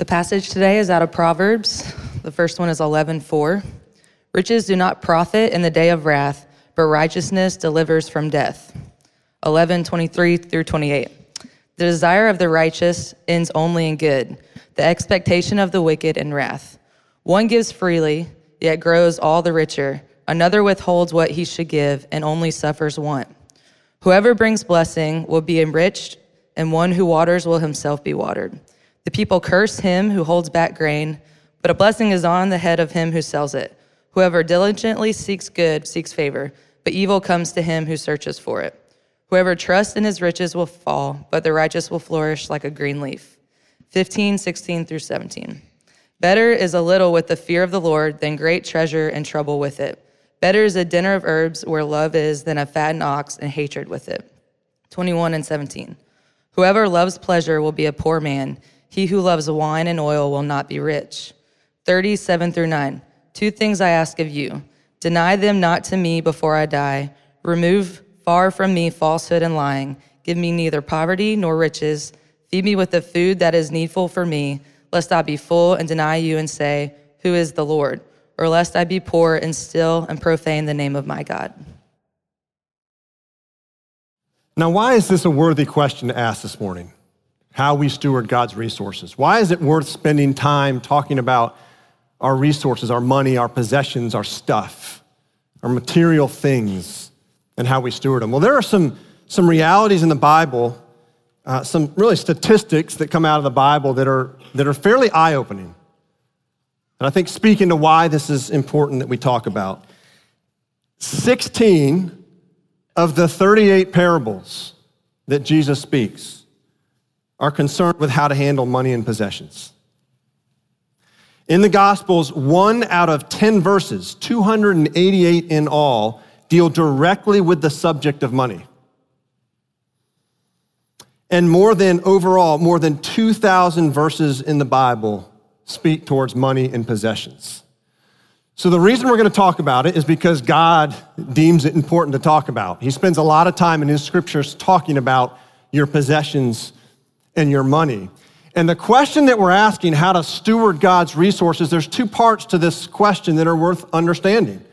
The passage today is out of Proverbs. The first one is 11:4. Riches do not profit in the day of wrath, but righteousness delivers from death. 11:23 through 28. The desire of the righteous ends only in good, the expectation of the wicked in wrath. One gives freely, yet grows all the richer. Another withholds what he should give and only suffers want. Whoever brings blessing will be enriched, and one who waters will himself be watered. The people curse him who holds back grain, but a blessing is on the head of him who sells it. Whoever diligently seeks good seeks favor, but evil comes to him who searches for it. Whoever trusts in his riches will fall, but the righteous will flourish like a green leaf. 15, 16 through 17. Better is a little with the fear of the Lord than great treasure and trouble with it. Better is a dinner of herbs where love is than a fattened ox and hatred with it. 21 and 17. Whoever loves pleasure will be a poor man. He who loves wine and oil will not be rich. 37 through 9. Two things I ask of you deny them not to me before I die. Remove far from me falsehood and lying. Give me neither poverty nor riches. Feed me with the food that is needful for me, lest I be full and deny you and say, Who is the Lord? Or lest I be poor and still and profane the name of my God. Now, why is this a worthy question to ask this morning? How we steward God's resources. Why is it worth spending time talking about our resources, our money, our possessions, our stuff, our material things, and how we steward them? Well, there are some, some realities in the Bible, uh, some really statistics that come out of the Bible that are, that are fairly eye opening. And I think speaking to why this is important that we talk about. 16 of the 38 parables that Jesus speaks are concerned with how to handle money and possessions. In the Gospels, one out of 10 verses, 288 in all, deal directly with the subject of money. And more than overall, more than 2,000 verses in the Bible speak towards money and possessions. So, the reason we're going to talk about it is because God deems it important to talk about. He spends a lot of time in His scriptures talking about your possessions and your money. And the question that we're asking, how to steward God's resources, there's two parts to this question that are worth understanding.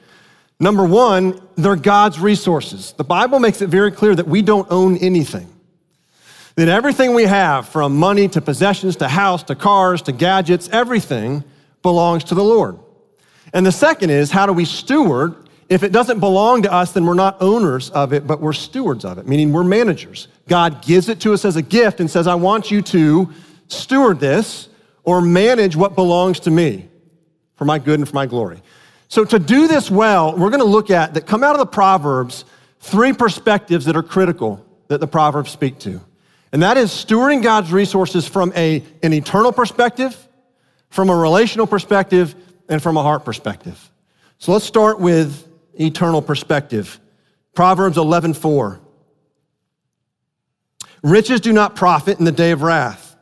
Number one, they're God's resources. The Bible makes it very clear that we don't own anything. That everything we have, from money to possessions to house to cars to gadgets, everything belongs to the Lord. And the second is how do we steward? If it doesn't belong to us, then we're not owners of it, but we're stewards of it, meaning we're managers. God gives it to us as a gift and says, I want you to steward this or manage what belongs to me for my good and for my glory. So, to do this well, we're going to look at that come out of the Proverbs three perspectives that are critical that the Proverbs speak to. And that is stewarding God's resources from a, an eternal perspective, from a relational perspective, and from a heart perspective. So let's start with eternal perspective. Proverbs 11:4. Riches do not profit in the day of wrath,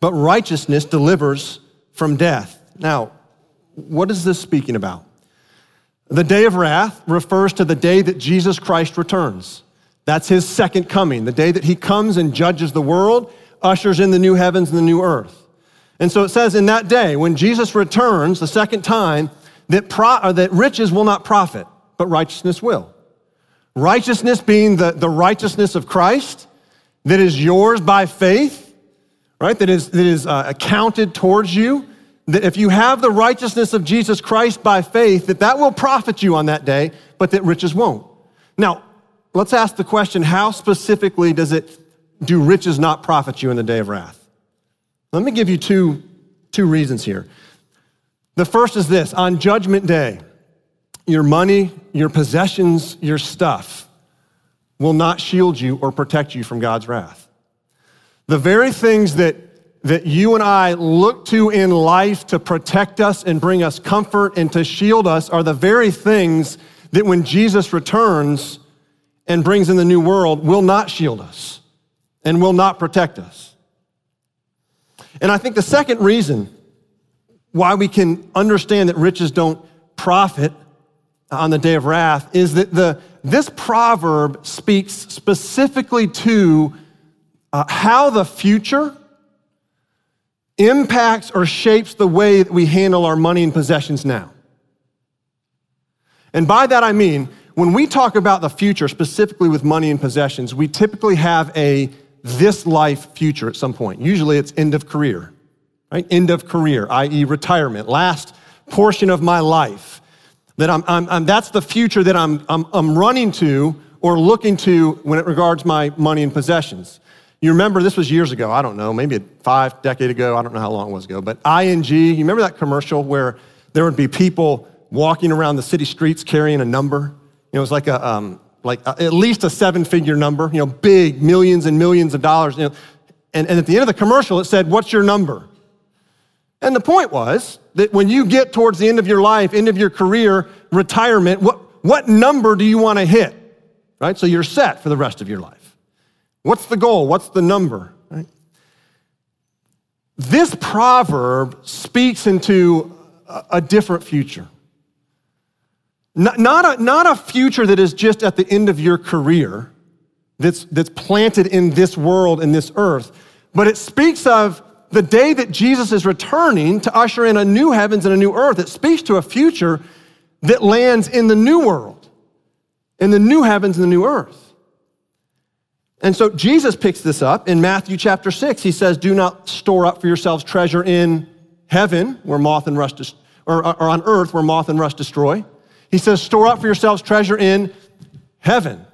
but righteousness delivers from death. Now, what is this speaking about? The day of wrath refers to the day that Jesus Christ returns. That's his second coming, the day that he comes and judges the world, ushers in the new heavens and the new earth. And so it says in that day, when Jesus returns the second time, that, pro, that riches will not profit, but righteousness will. Righteousness being the, the righteousness of Christ that is yours by faith, right? That is, that is uh, accounted towards you. That if you have the righteousness of Jesus Christ by faith, that that will profit you on that day, but that riches won't. Now, let's ask the question, how specifically does it, do riches not profit you in the day of wrath? Let me give you two, two reasons here. The first is this on Judgment Day, your money, your possessions, your stuff will not shield you or protect you from God's wrath. The very things that, that you and I look to in life to protect us and bring us comfort and to shield us are the very things that when Jesus returns and brings in the new world will not shield us and will not protect us. And I think the second reason why we can understand that riches don't profit on the day of wrath is that the, this proverb speaks specifically to uh, how the future impacts or shapes the way that we handle our money and possessions now. And by that I mean, when we talk about the future, specifically with money and possessions, we typically have a this life future at some point. Usually it's end of career, right? End of career, i.e., retirement, last portion of my life. That I'm, I'm, I'm that's the future that I'm, I'm, I'm running to or looking to when it regards my money and possessions. You remember this was years ago, I don't know, maybe five decade ago, I don't know how long it was ago, but ING, you remember that commercial where there would be people walking around the city streets carrying a number? You know, it was like a, um, like a, at least a seven figure number, you know, big, millions and millions of dollars. You know, and, and at the end of the commercial, it said, What's your number? And the point was that when you get towards the end of your life, end of your career, retirement, what, what number do you want to hit? Right? So you're set for the rest of your life. What's the goal? What's the number? This proverb speaks into a, a different future. Not, not, a, not a future that is just at the end of your career, that's, that's planted in this world, in this earth, but it speaks of the day that Jesus is returning to usher in a new heavens and a new earth. It speaks to a future that lands in the new world, in the new heavens and the new earth. And so Jesus picks this up in Matthew chapter 6. He says, Do not store up for yourselves treasure in heaven, where moth and rust, or, or on earth, where moth and rust destroy. He says, Store up for yourselves treasure in heaven.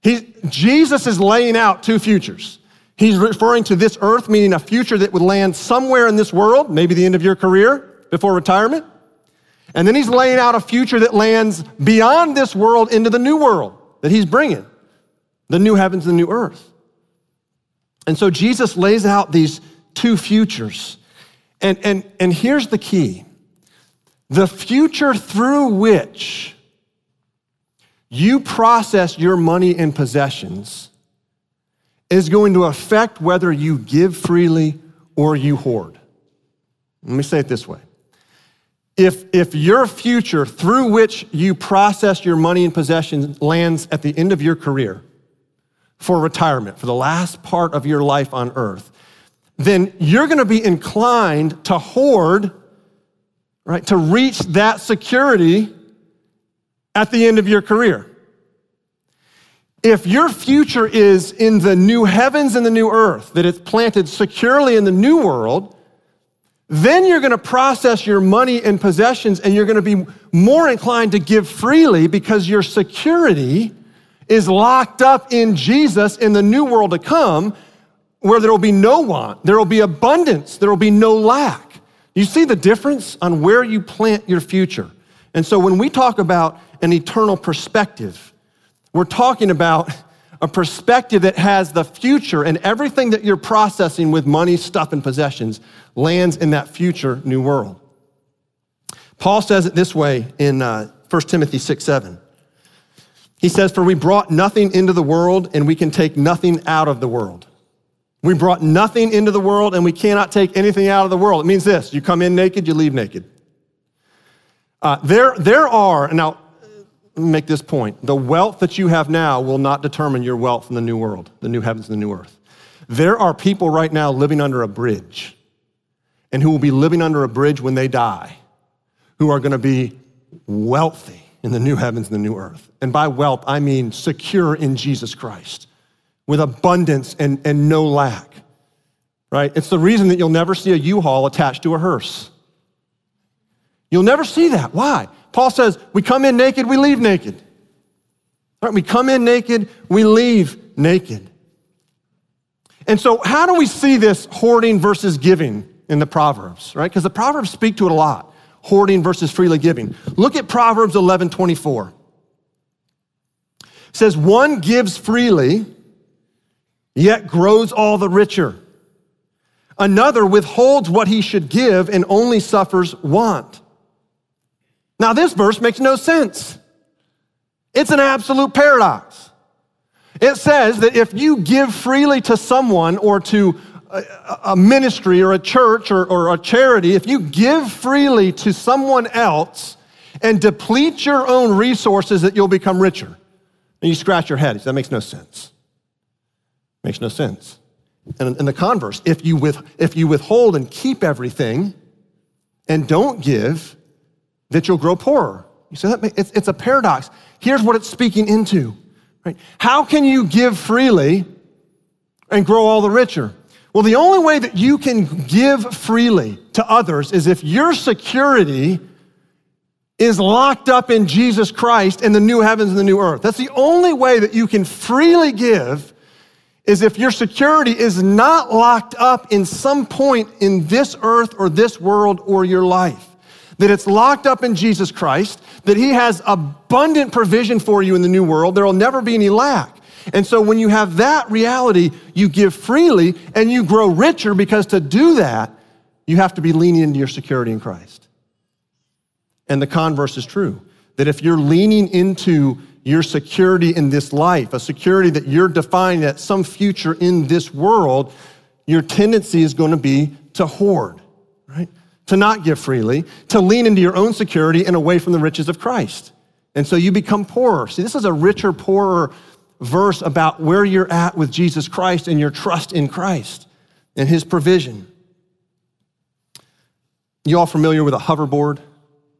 He, Jesus is laying out two futures. He's referring to this earth, meaning a future that would land somewhere in this world, maybe the end of your career before retirement. And then he's laying out a future that lands beyond this world into the new world that he's bringing the new heavens and the new earth. And so Jesus lays out these two futures. And, and, and here's the key the future through which you process your money and possessions is going to affect whether you give freely or you hoard. Let me say it this way. If, if your future through which you process your money and possessions lands at the end of your career, for retirement, for the last part of your life on earth, then you're going to be inclined to hoard, right, to reach that security at the end of your career. If your future is in the new heavens and the new earth, that it's planted securely in the new world, then you're going to process your money and possessions and you're going to be more inclined to give freely because your security is locked up in Jesus in the new world to come, where there will be no want, there will be abundance, there will be no lack. You see the difference on where you plant your future. And so when we talk about an eternal perspective, we're talking about a perspective that has the future and everything that you're processing with money, stuff, and possessions lands in that future new world. Paul says it this way in uh, 1 Timothy 6 7. He says, For we brought nothing into the world, and we can take nothing out of the world. We brought nothing into the world, and we cannot take anything out of the world. It means this you come in naked, you leave naked. Uh, there, there are, now make this point the wealth that you have now will not determine your wealth in the new world, the new heavens and the new earth. There are people right now living under a bridge, and who will be living under a bridge when they die, who are going to be wealthy in the new heavens and the new earth. And by wealth, I mean secure in Jesus Christ with abundance and, and no lack, right? It's the reason that you'll never see a U-Haul attached to a hearse. You'll never see that. Why? Paul says, we come in naked, we leave naked. Right? We come in naked, we leave naked. And so, how do we see this hoarding versus giving in the Proverbs, right? Because the Proverbs speak to it a lot hoarding versus freely giving. Look at Proverbs 11 24. It says, One gives freely, yet grows all the richer. Another withholds what he should give and only suffers want. Now, this verse makes no sense. It's an absolute paradox. It says that if you give freely to someone or to a, ministry or a church or, or a charity, if you give freely to someone else and deplete your own resources, that you'll become richer. And you scratch your head. That makes no sense. Makes no sense. And in the converse, if you, with, if you withhold and keep everything and don't give, that you'll grow poorer. You say that it's, it's a paradox. Here's what it's speaking into. Right? How can you give freely and grow all the richer? Well, the only way that you can give freely to others is if your security is locked up in Jesus Christ and the new heavens and the new earth. That's the only way that you can freely give is if your security is not locked up in some point in this earth or this world or your life. That it's locked up in Jesus Christ, that He has abundant provision for you in the new world. There will never be any lack. And so when you have that reality, you give freely and you grow richer because to do that, you have to be leaning into your security in Christ. And the converse is true that if you're leaning into your security in this life, a security that you're defining at some future in this world, your tendency is going to be to hoard, right? To not give freely, to lean into your own security and away from the riches of Christ. And so you become poorer. See, this is a richer, poorer verse about where you're at with Jesus Christ and your trust in Christ and his provision. You all familiar with a hoverboard?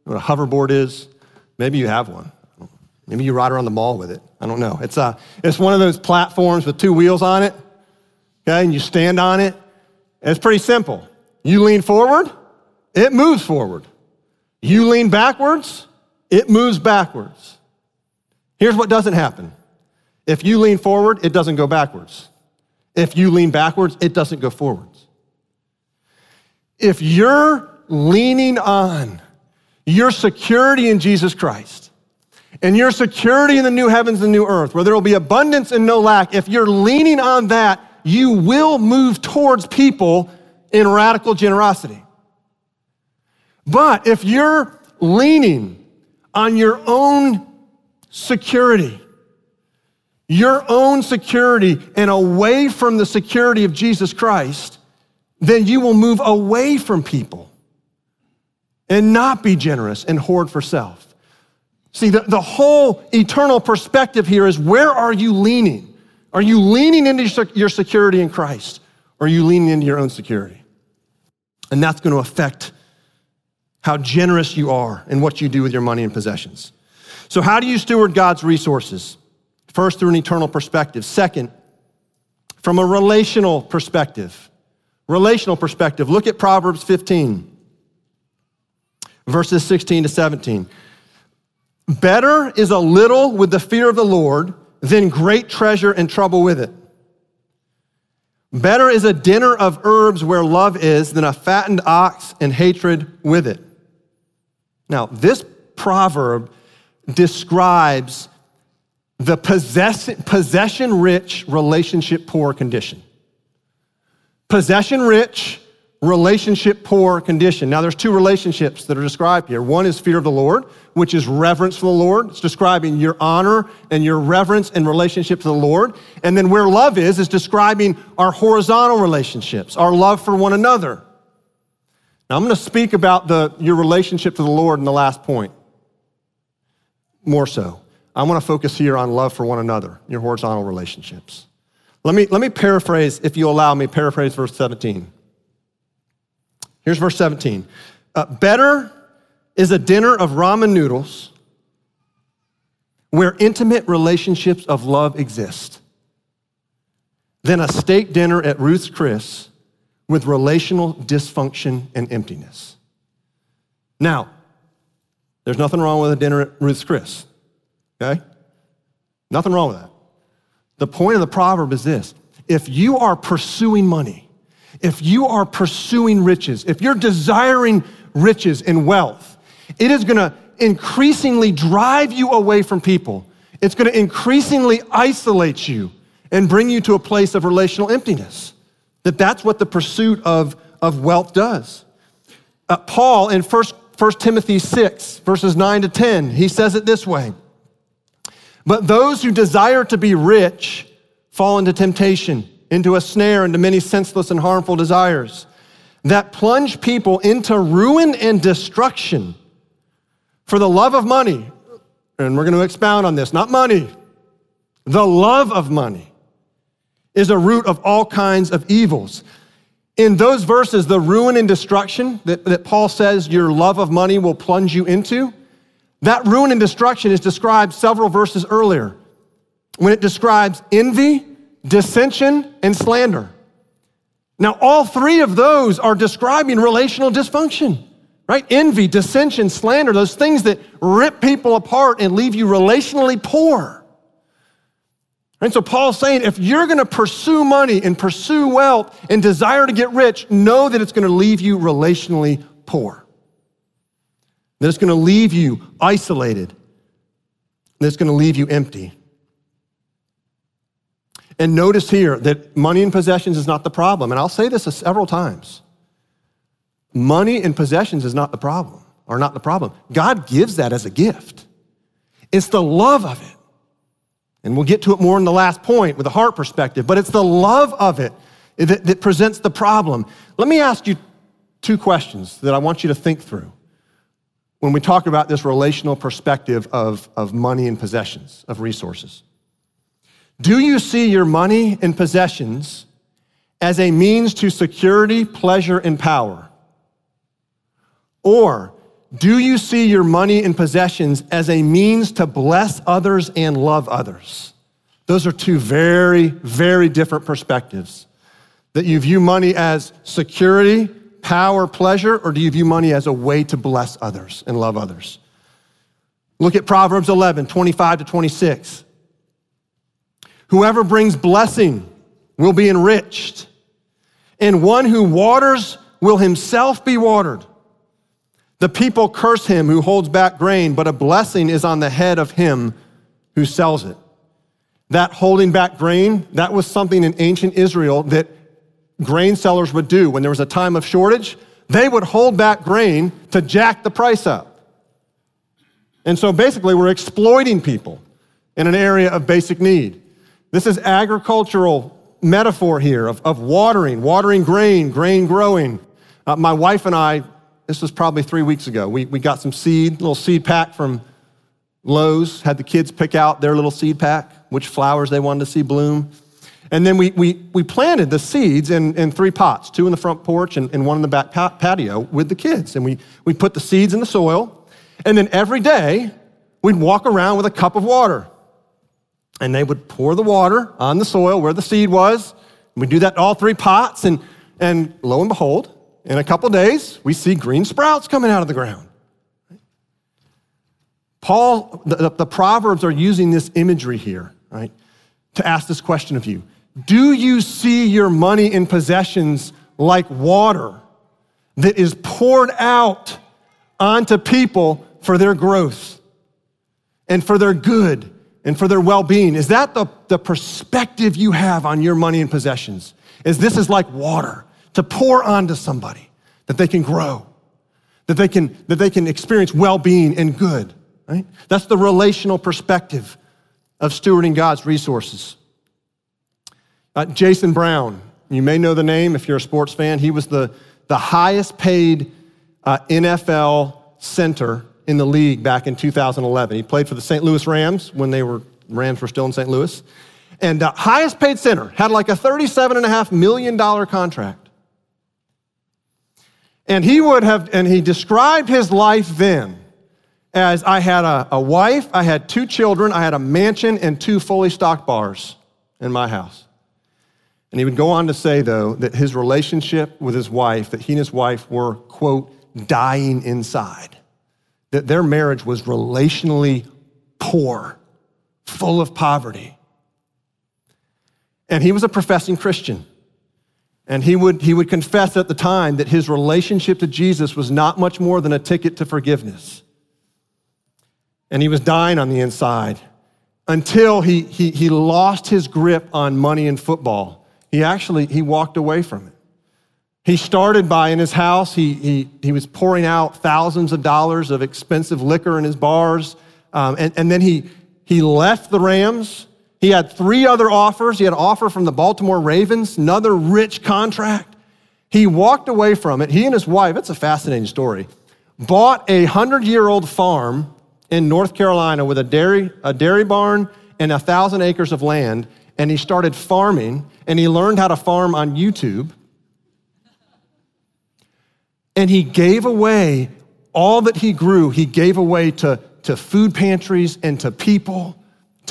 What a hoverboard is? Maybe you have one. Maybe you ride around the mall with it. I don't know. It's, a, it's one of those platforms with two wheels on it, okay, and you stand on it. it's pretty simple. You lean forward, it moves forward. You lean backwards, it moves backwards. Here's what doesn't happen if you lean forward, it doesn't go backwards. If you lean backwards, it doesn't go forwards. If you're leaning on your security in Jesus Christ, and your security in the new heavens and new earth, where there will be abundance and no lack, if you're leaning on that, you will move towards people in radical generosity. But if you're leaning on your own security, your own security, and away from the security of Jesus Christ, then you will move away from people and not be generous and hoard for self. See, the, the whole eternal perspective here is where are you leaning? Are you leaning into your security in Christ? Or are you leaning into your own security? And that's going to affect how generous you are and what you do with your money and possessions. So, how do you steward God's resources? First, through an eternal perspective. Second, from a relational perspective. Relational perspective. Look at Proverbs 15, verses 16 to 17. Better is a little with the fear of the Lord than great treasure and trouble with it. Better is a dinner of herbs where love is than a fattened ox and hatred with it. Now, this proverb describes the possession rich, relationship poor condition. Possession rich, relationship poor condition. Now, there's two relationships that are described here. One is fear of the Lord, which is reverence for the Lord. It's describing your honor and your reverence and relationship to the Lord. And then where love is, is describing our horizontal relationships, our love for one another. Now, I'm going to speak about the, your relationship to the Lord in the last point, more so. I want to focus here on love for one another, your horizontal relationships. Let me, let me paraphrase, if you allow me, paraphrase verse 17. Here's verse 17. Uh, better is a dinner of ramen noodles where intimate relationships of love exist than a steak dinner at Ruth's Chris with relational dysfunction and emptiness. Now, there's nothing wrong with a dinner at Ruth's Chris, okay? Nothing wrong with that. The point of the proverb is this if you are pursuing money, if you are pursuing riches, if you're desiring riches and wealth, it is to increasingly drive you away from people. It's to increasingly isolate you and bring you to a place of relational emptiness. That that's what the pursuit of, of wealth does. Uh, Paul in 1, 1 Timothy 6, verses 9 to 10, he says it this way But those who desire to be rich fall into temptation into a snare, into many senseless and harmful desires that plunge people into ruin and destruction for the love of money. And we're going to expound on this not money, the love of money is a root of all kinds of evils. In those verses, the ruin and destruction that, that Paul says your love of money will plunge you into, that ruin and destruction is described several verses earlier when it describes envy, dissension, and slander. Now, all three of those are describing relational dysfunction, right? Envy, dissension, slander, those things that rip people apart and leave you relationally poor. And so Paul's saying if you're going to pursue money and pursue wealth and desire to get rich, know that it's going to leave you relationally poor. That it's going to leave you isolated. That it's going to leave you empty. And notice here that money and possessions is not the problem. And I'll say this several times. Money and possessions is not the problem, or not the problem. God gives that as a gift. It's the love of it and we'll get to it more in the last point with the heart perspective, but it's the love of it that, that presents the problem. Let me ask you two questions that I want you to think through when we talk about this relational perspective of, of money and possessions, of resources. Do you see your money and possessions as a means to security, pleasure, and power? Or do you see your money and possessions as a means to bless others and love others? Those are two very, very different perspectives. That you view money as security, power, pleasure, or do you view money as a way to bless others and love others? Look at Proverbs 11, 25 to 26. Whoever brings blessing will be enriched, and one who waters will himself be watered. The people curse him who holds back grain, but a blessing is on the head of him who sells it. That holding back grain, that was something in ancient Israel that grain sellers would do when there was a time of shortage. They would hold back grain to jack the price up. And so basically, we're exploiting people in an area of basic need. This is agricultural metaphor here of, of watering, watering grain, grain growing. Uh, my wife and I this was probably three weeks ago. We, we got some seed, a little seed pack from Lowe's, had the kids pick out their little seed pack, which flowers they wanted to see bloom. And then we, we, we planted the seeds in, in three pots, two in the front porch and, and one in the back patio with the kids. And we, we put the seeds in the soil. And then every day, we'd walk around with a cup of water. And they would pour the water on the soil where the seed was. We'd do that all three pots. And, and lo and behold, in a couple days, we see green sprouts coming out of the ground. Paul, the, the, Proverbs are using this imagery here, right, to ask this question of you. Do you see your money and possessions like water that is poured out onto people for their growth and for their good and for their well being? Is that the, the perspective you have on your money and possessions? Is this is like water? To pour onto somebody that they can grow, that they can, that they can experience well being and good, right? That's the relational perspective of stewarding God's resources. Uh, Jason Brown, you may know the name if you're a sports fan. He was the, the highest paid uh, NFL center in the league back in 2011. He played for the St. Louis Rams when they were Rams were still in St. Louis. And uh, highest paid center had like a $37.5 million contract. And he would have, and he described his life then as I had a, a wife, I had two children, I had a mansion, and two fully stocked bars in my house. And he would go on to say, though, that his relationship with his wife, that he and his wife were, quote, dying inside. That their marriage was relationally poor, full of poverty. And he was a professing Christian. And he would, he would confess at the time that his relationship to Jesus was not much more than a ticket to forgiveness. And he was dying on the inside until he, he, he lost his grip on money and football. He actually, he walked away from it. He started by in his house, he, he, he was pouring out thousands of dollars of expensive liquor in his bars. Um, and, and then he, he left the Rams he had three other offers. He had an offer from the Baltimore Ravens, another rich contract. He walked away from it. He and his wife, it's a fascinating story, bought a hundred year old farm in North Carolina with a dairy, a dairy barn and a thousand acres of land. and he started farming and he learned how to farm on YouTube. And he gave away all that he grew, he gave away to, to food pantries and to people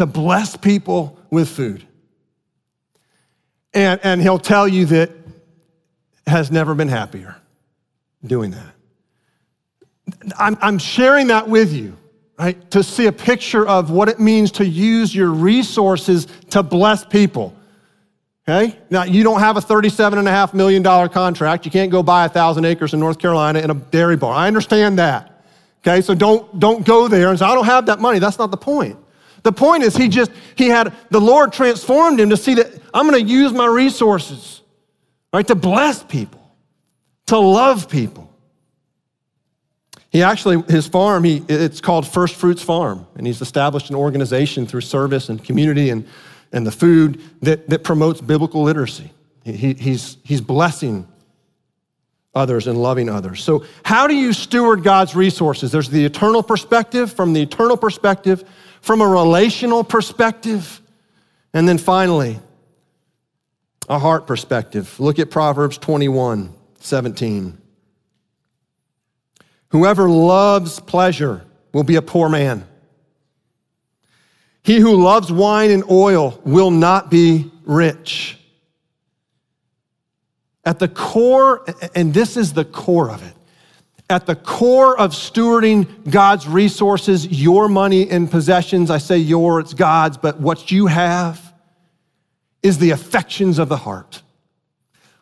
to bless people with food. And, and he'll tell you that has never been happier doing that. I'm, I'm sharing that with you, right? To see a picture of what it means to use your resources to bless people. Okay? Now, you don't have a $37.5 million contract. You can't go buy a 1,000 acres in North Carolina in a dairy barn. I understand that. Okay? So don't, don't go there and say, I don't have that money. That's not the point. The point is, he just, he had, the Lord transformed him to see that I'm going to use my resources, right, to bless people, to love people. He actually, his farm, he, it's called First Fruits Farm, and he's established an organization through service and community and, and the food that, that promotes biblical literacy. He, he's, he's blessing others and loving others. So, how do you steward God's resources? There's the eternal perspective. From the eternal perspective, from a relational perspective. And then finally, a heart perspective. Look at Proverbs 21 17. Whoever loves pleasure will be a poor man. He who loves wine and oil will not be rich. At the core, and this is the core of it, at the core of stewarding God's resources, your money and possessions, I say your, it's God's, but what you have is the affections of the heart.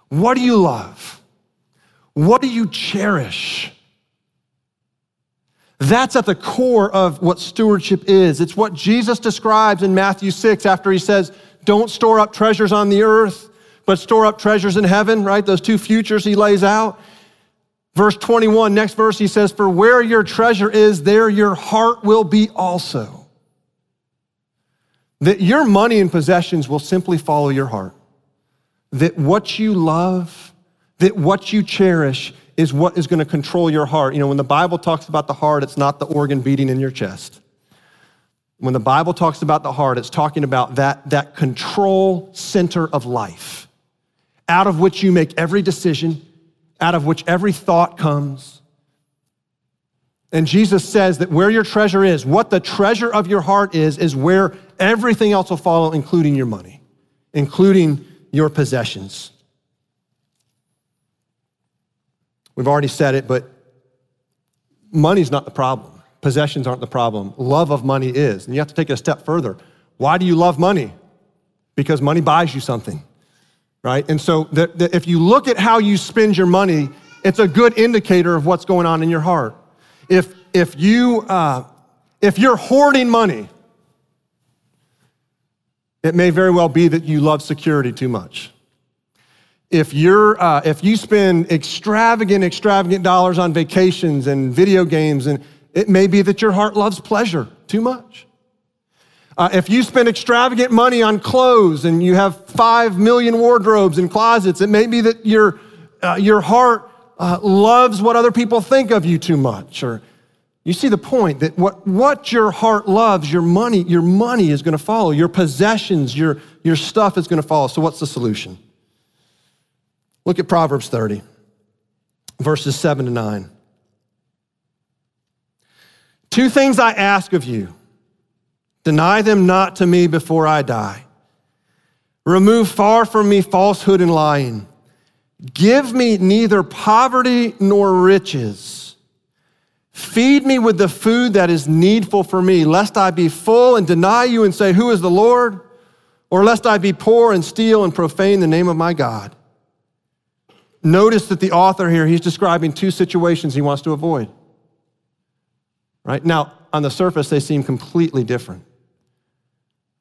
What do you love? What do you cherish? That's at the core of what stewardship is. It's what Jesus describes in Matthew 6 after he says, Don't store up treasures on the earth, but store up treasures in heaven, right? Those two futures he lays out. Verse 21, next verse, he says, For where your treasure is, there your heart will be also. That your money and possessions will simply follow your heart. That what you love, that what you cherish is what is going to control your heart. You know, when the Bible talks about the heart, it's not the organ beating in your chest. When the Bible talks about the heart, it's talking about that, that control center of life, out of which you make every decision, out of which every thought comes. And Jesus says that where your treasure is, what the treasure of your heart is, is where everything else will follow, including your money, including your possessions. We've already said it, but money's not the problem. Possessions aren't the problem. Love of money is. And you have to take it a step further. Why do you love money? Because money buys you something right? And so the, the, if you look at how you spend your money, it's a good indicator of what's going on in your heart. If, if, you, uh, if you're hoarding money, it may very well be that you love security too much. If, you're, uh, if you spend extravagant, extravagant dollars on vacations and video games, and it may be that your heart loves pleasure too much. Uh, if you spend extravagant money on clothes and you have five million wardrobes and closets, it may be that your, uh, your heart uh, loves what other people think of you too much. Or you see the point that what, what your heart loves, your money, your money is going to follow. Your possessions, your, your stuff is going to follow. So what's the solution? Look at Proverbs 30, verses 7 to 9. Two things I ask of you Deny them not to me before I die. Remove far from me falsehood and lying. Give me neither poverty nor riches. Feed me with the food that is needful for me, lest I be full and deny you and say, Who is the Lord? Or lest I be poor and steal and profane the name of my God. Notice that the author here, he's describing two situations he wants to avoid. Right? Now, on the surface, they seem completely different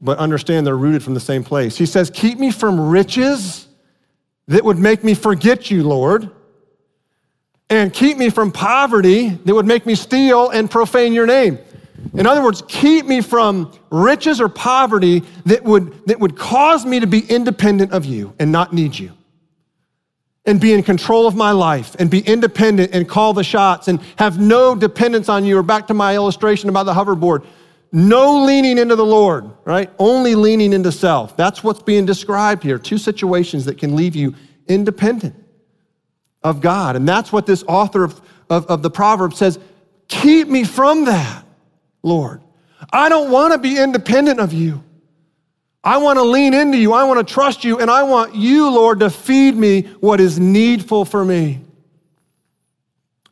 but understand they're rooted from the same place. He says, Keep me from riches that would make me forget you, Lord, and keep me from poverty that would make me steal and profane your name. In other words, keep me from riches or poverty that would, that would cause me to be independent of you and not need you. And be in control of my life and be independent and call the shots and have no dependence on you. Or back to my illustration about the hoverboard No leaning into the Lord, right? Only leaning into self. That's what's being described here. Two situations that can leave you independent of God. And that's what this author of, of, of the proverb says keep me from that, Lord. I don't want to be independent of you. I want to lean into you. I want to trust you. And I want you, Lord, to feed me what is needful for me.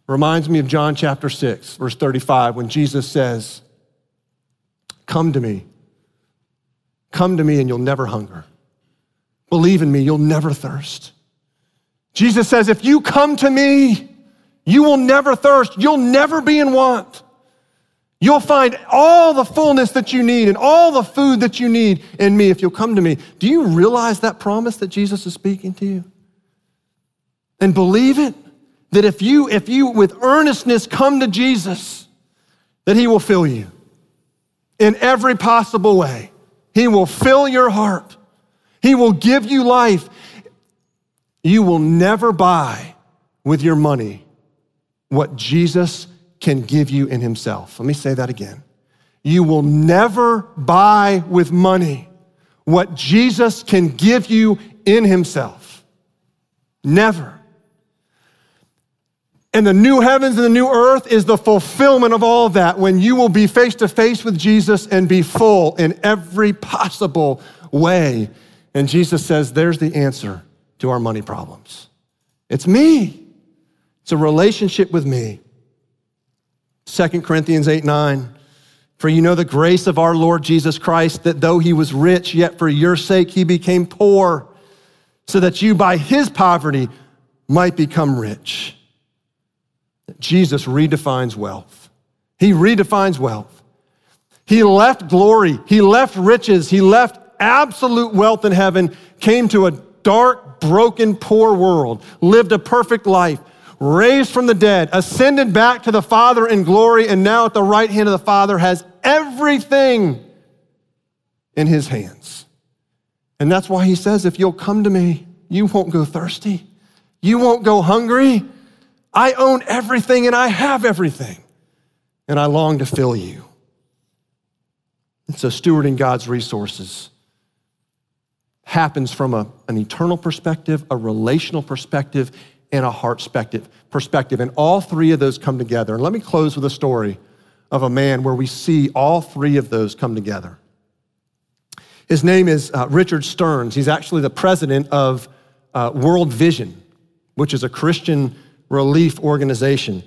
Reminds me of John chapter 6, verse 35, when Jesus says, Come to me. Come to me and you'll never hunger. Believe in me, you'll never thirst. Jesus says, If you come to me, you will never thirst. You'll never be in want. You'll find all the fullness that you need and all the food that you need in me if you'll come to me. Do you realize that promise that Jesus is speaking to you? And believe it that if you if you with earnestness come to Jesus that he will fill you in every possible way. He will fill your heart. He will give you life. You will never buy with your money what Jesus can give you in Himself. Let me say that again. You will never buy with money what Jesus can give you in Himself. Never. And the new heavens and the new earth is the fulfillment of all that when you will be face to face with Jesus and be full in every possible way. And Jesus says, There's the answer to our money problems. It's me, it's a relationship with me. 2 Corinthians 8 9. For you know the grace of our Lord Jesus Christ, that though he was rich, yet for your sake he became poor, so that you by his poverty might become rich. Jesus redefines wealth. He redefines wealth. He left glory, he left riches, he left absolute wealth in heaven, came to a dark, broken, poor world, lived a perfect life, raised from the dead, ascended back to the Father in glory, and now at the right hand of the Father has everything in his hands. And that's why he says, if you'll come to me, you won't go thirsty. You won't go hungry. I own everything and I have everything. And I long to fill you. And so, stewarding God's resources happens from a, an eternal perspective, a relational perspective, and a heart perspective, perspective. And all three of those come together. And let me close with a story of a man where we see all three of those come together. His name is uh, Richard Stearns. He's actually the president of uh, World Vision, which is a Christian relief organization.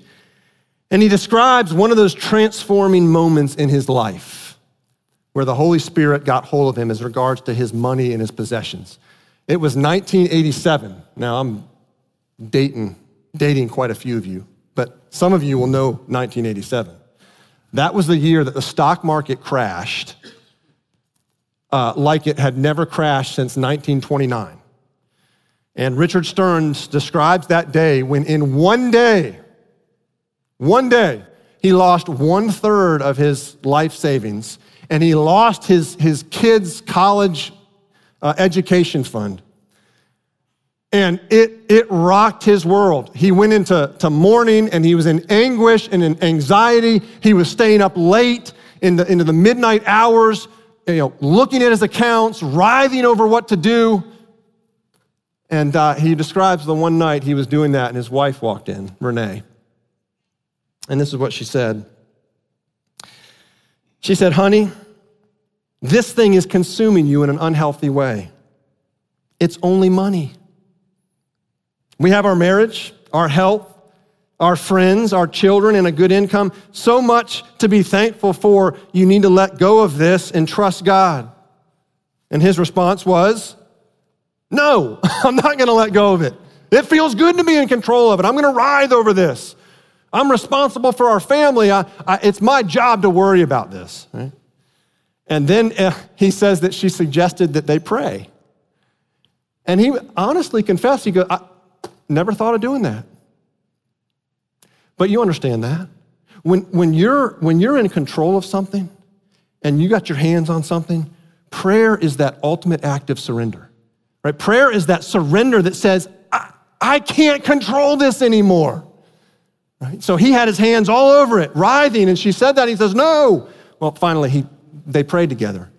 And he describes one of those transforming moments in his life where the Holy Spirit got hold of him as regards to his money and his possessions. It was 1987. Now, I'm dating, dating quite a few of you, but some of you will know 1987. That was the year that the stock market crashed uh, like it had never crashed since 1929. And Richard Stearns describes that day when, in one day, one day, he lost one third of his life savings and he lost his, his kids' college uh, education fund. And it, it rocked his world. He went into to mourning and he was in anguish and in anxiety. He was staying up late in the, into the midnight hours, you know, looking at his accounts, writhing over what to do. And uh, he describes the one night he was doing that and his wife walked in, Renee. And this is what she said. She said, Honey, this thing is consuming you in an unhealthy way. It's only money. We have our marriage, our health, our friends, our children, and a good income. So much to be thankful for. You need to let go of this and trust God. And his response was, No, I'm not going to let go of it. It feels good to be in control of it. I'm going to writhe over this. I'm responsible for our family. I, I, it's my job to worry about this. And then uh, he says that she suggested that they pray. And he honestly confessed, he goes, I Never thought of doing that. But you understand that. When, when, you're, when you're in control of something and you got your hands on something, prayer is that ultimate act of surrender. Right? Prayer is that surrender that says, I, I can't control this anymore. Right? So he had his hands all over it, writhing, and she said that. He says, No, Well, finally, he, they prayed together.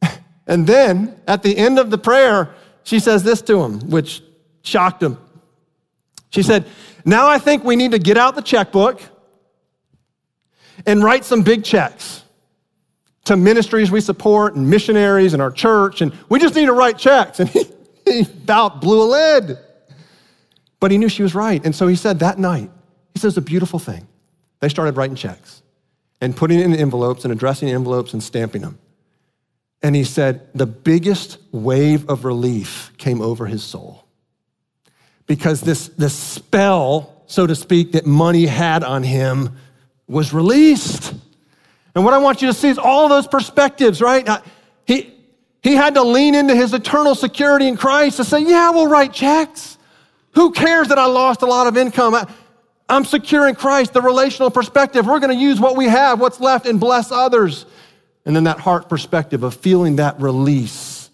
and then at the end of the prayer, she says this to him, which shocked him. She said, Now I think we need to get out the checkbook and write some big checks to ministries we support and missionaries and our church. And we just need to write checks. And he, he about blew a lid. But he knew she was right. And so he said that night, he says a beautiful thing. They started writing checks and putting it in envelopes and addressing envelopes and stamping them. And he said the biggest wave of relief came over his soul because this, this spell, so to speak, that money had on him was released. And what I want you to see is all those perspectives, right? He, he had to lean into his eternal security in Christ to say, Yeah, we'll write checks. Who cares that I lost a lot of income? I, I'm secure in Christ, the relational perspective. We're going to use what we have, what's left, and bless others. And then that heart perspective of feeling that release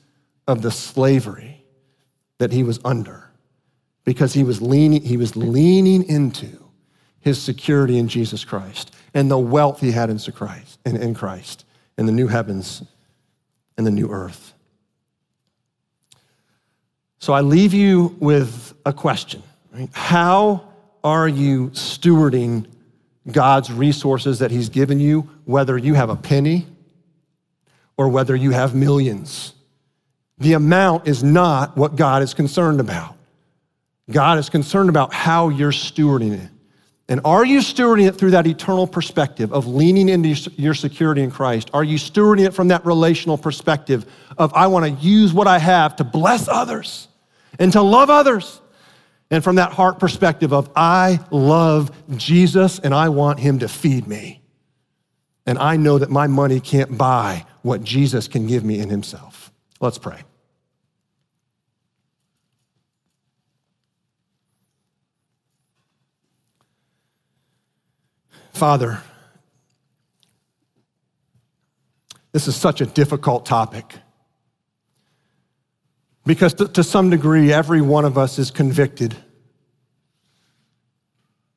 of the slavery that he was under because he was leaning, he was leaning into his security in Jesus Christ and the wealth he had in Christ, in, in Christ, in the new heavens and the new earth. So I leave you with a question. Right? How are you stewarding God's resources that He's given you, whether you have a penny or whether you have millions? The amount is not what God is concerned about. God is concerned about how you're stewarding it. And are you stewarding it through that eternal perspective of leaning into your security in Christ? Are you stewarding it from that relational perspective of, I want to use what I have to bless others? and to love others. And from that heart perspective of, I love Jesus and I want him to feed me. And I know that my money can't buy what Jesus can give me in himself. Let's pray. Father, this is such a difficult topic. Because to, some degree, every one of us is convicted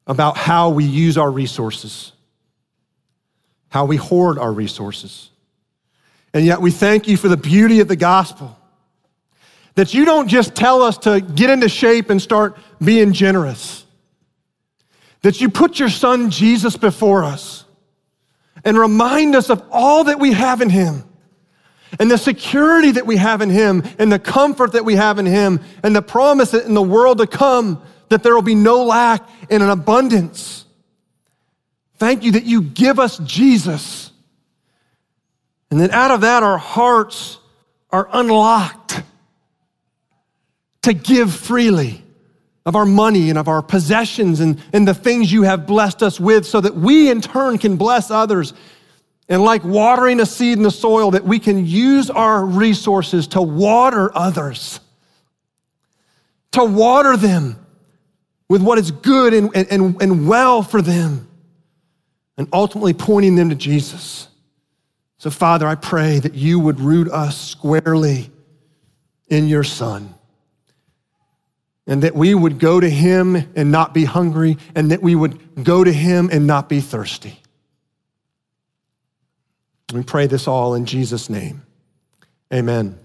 about how we use our resources, how we hoard our resources. And yet we thank you for the beauty of the gospel. That you don't just tell us to get into shape and start being generous. That you put your son Jesus before us and remind us of all that we have in him and the security that we have in Him, and the comfort that we have in Him, and the promise that in the world to come, that there will be no lack and an abundance. Thank you that you give us Jesus. And then out of that, our hearts are unlocked to give freely of our money and of our possessions and, and the things you have blessed us with so that we in turn can bless others and like watering a seed in the soil, that we can use our resources to water others, to water them with what is good and, and, and well for them, and ultimately pointing them to Jesus. So, Father, I pray that you would root us squarely in your Son. And that we would go to him and not be hungry, and that we would go to him and not be thirsty. We pray this all in Jesus' name. Amen.